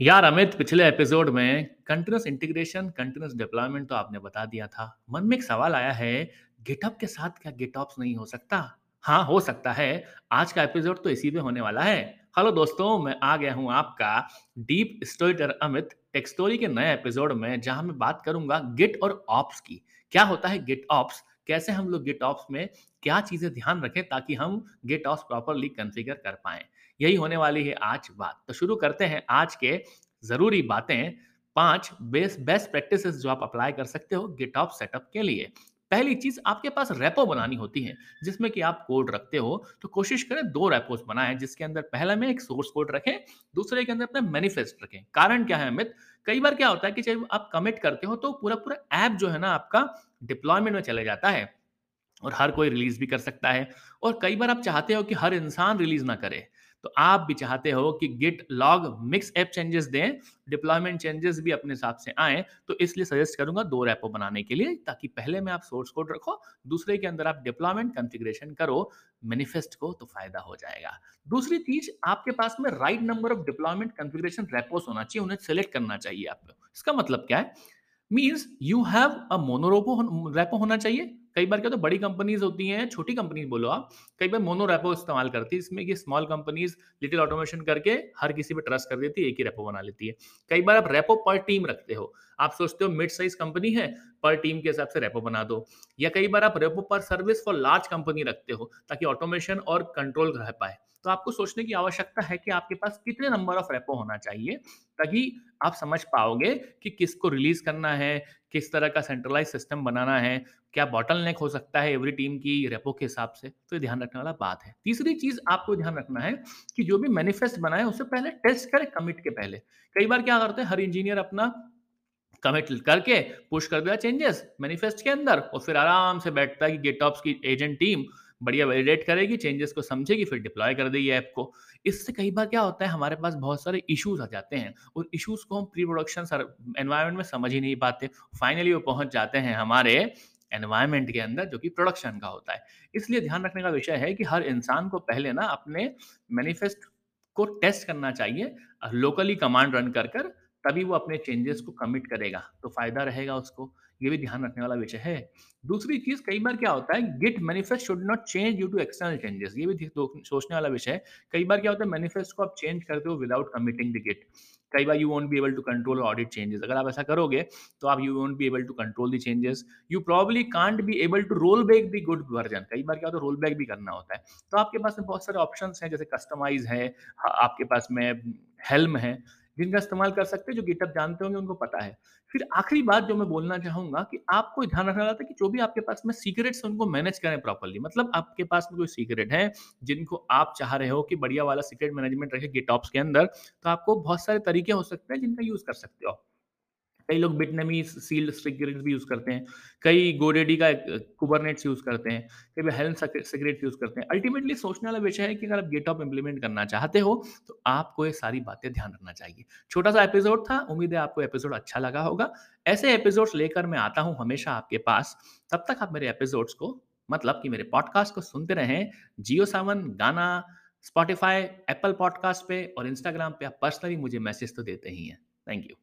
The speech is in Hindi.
यार अमित, पिछले एपिसोड में कंटिन्यूस इंटीग्रेशन कंटिन्यूस डिप्लॉयमेंट तो आपने बता दिया था। मन में एक सवाल आया है गिटअप के साथ क्या गिटऑप्स नहीं हो सकता? हाँ हो सकता है। आज का एपिसोड तो इसी पे होने वाला है। हेलो दोस्तों, मैं आ गया हूँ आपका डीप स्टोरीटर अमित टेक्स्टोरी के नए एपिसोड में, जहाँ मैं बात करूँगा गिट और ऑप्स की। क्या होता है गिट ऑप्स कैसे हम लोग गिट ऑप्स में क्या चीज़ें ध्यान रखें ताकि हम गिट ऑप्स प्रॉपरली कंफिगर कर पाएँ? यही होने वाली है आज बात। तो शुरू करते हैं आज के ज़रूरी बातें। पाँच बेस्ट बेस्ट प्रैक्टिस जो आप अप्लाई कर सकते हो गिटऑप सेटअप के लिए। पहली चीज़, आपके पास रेपो बनानी होती है, जिसमें कि आप कोड रखते हो तो कोशिश करें दो रेपोस बनाएँ, जिसके अंदर पहले में एक सोर्स कोड रखें, दूसरे के अंदर अपना मैनिफेस्ट रखें। कारण क्या है अमित? कई बार क्या होता है कि जब आप कमिट करते हो तो पूरा पूरा ऐप जो है ना आपका डिप्लॉयमेंट में चले जाता है। और हर कोई रिलीज़ भी कर सकता है। और कई बार आप चाहते हो कि हर इंसान रिलीज़ ना करे तो आप भी चाहते हो कि git log mix app changes दें डिप्लॉयमेंट चेंजेस भी अपने हिसाब से आए तो इसलिए सजेस्ट करूँगा दो रैपो बनाने के लिए, ताकि पहले में आप सोर्स कोड रखो, दूसरे के अंदर आप डिप्लॉयमेंट कॉन्फ़िगरेशन करो मैनिफेस्ट को तो फ़ायदा हो जाएगा। दूसरी चीज़, आपके पास में right number of deployment configuration repos होना चाहिए, उन्हें सेलेक्ट करना चाहिए आपको इसका मतलब क्या है? Means you have a monorepo repo होना चाहिए कई बार क्या तो बड़ी कंपनीज़ होती हैं, छोटी कंपनीज़ बोलो आप, कई बार मोनो रेपो इस्तेमाल करती है, इसमें कि स्मॉल कंपनीज़ लिटिल ऑटोमेशन करके हर किसी पे ट्रस्ट कर देती है, एक ही रेपो बना लेती है। कई बार आप रेपो पर टीम रखते हो, आप सोचते हो मिड साइज़ कंपनी है पर टीम के हिसाब से रेपो बना दो। या कई बार आप रेपो पर सर्विस फॉर लार्ज कंपनी रखते हो, ताकि ऑटोमेशन और कंट्रोल रह पाए। तो आपको सोचने की आवश्यकता है कि आपके पास कितने नंबर ऑफ़ रेपो होना चाहिए, ताकि आप समझ पाओगे कि किसको रिलीज़ करना है किस तरह का सेंट्रलाइज सिस्टम बनाना है, क्या बॉटल नेक हो सकता है एवरी टीम की रेपो के हिसाब से तो ये ध्यान रखने वाला बात है। तीसरी चीज़ आपको ध्यान रखना है कि जो भी मैनिफेस्ट बनाए उससे पहले टेस्ट करें कमिट के पहले। कई बार क्या करते हैं, हर इंजीनियर अपना कमिट करके पुश कर दिया चेंजेस मैनिफेस्ट के अंदर और फिर आराम से बैठता है कि गेटऑप्स की एजेंट टीम बढ़िया वैलिडेट करेगी चेंजेस को समझेगी, फिर डिप्लॉय कर देगी ऐप को। इससे कई बार क्या होता है, हमारे पास बहुत सारे इश्यूज़ आ जाते हैं। और इश्यूज़ को हम प्री प्रोडक्शन एनवायरमेंट में समझ ही नहीं पाते। फाइनली वो पहुँच जाते हैं हमारे एनवायरमेंट के अंदर, जो कि प्रोडक्शन का होता है। इसलिए ध्यान रखने का विषय है कि हर इंसान को पहले ना अपने मैनिफेस्ट को टेस्ट करना चाहिए लोकली कमांड रन कर कर, तभी वो अपने चेंजेस को कमिट करेगा। तो फ़ायदा रहेगा उसको। ये भी ध्यान रखने वाला विषय है। दूसरी चीज़, कई बार क्या होता है git manifest should not change due to external changes ये भी सोचने वाला विषय है। कई बार क्या होता है मैनिफेस्ट को आप चेंज करते हो विदाउट कमिटिंग द गिट कई बार you won't be able to control audit changes अगर आप ऐसा करोगे तो आप you won't be able to control the changes you probably can't be able to roll back the good version कई बार क्या होता है रोल बैक भी करना होता है। तो आपके पास में बहुत सारे ऑप्शन हैं, जैसे कस्टमाइज है, आपके पास में हेल्म है। जिनका इस्तेमाल कर सकते हैं, जो गिटअप जानते होंगे, उनको पता है। फिर आखिरी बात जो मैं बोलना चाहूँगा कि आपको ध्यान रखना था कि जो भी आपके पास में सीक्रेट्स उनको मैनेज करें प्रॉपरली मतलब आपके पास में कोई सीक्रेट है, जिनको आप चाह रहे हो कि बढ़िया वाला सीक्रेट मैनेजमेंट रखे गिटॉप्स के अंदर तो आपको बहुत सारे तरीके हो सकते हैं जिनका यूज़ कर सकते हो। कई लोग बिटनमी सील्ड सिक्योरिटी भी यूज़ करते हैं। कई गोडेडी का कुबरनेट्स यूज़ करते हैं। कई हेल्थ सिक्योरिटी यूज़ करते हैं। अल्टीमेटली सोचने वाला विषय है कि अगर आप गेटअप इंप्लीमेंट करना चाहते हो तो आपको ये सारी बातें ध्यान रखना चाहिए। छोटा सा एपिसोड था, उम्मीद है आपको एपिसोड अच्छा लगा होगा। ऐसे एपिसोड्स लेकर मैं आता हूँ हमेशा आपके पास। तब तक आप मेरे एपिसोड्स को मतलब कि मेरे पॉडकास्ट को सुनते रहें। जियो सावन गाना स्पॉटिफाई एप्पल पॉडकास्ट पे और इंस्टाग्राम पे आप पर्सनली मुझे मैसेज तो देते ही हैं। Thank you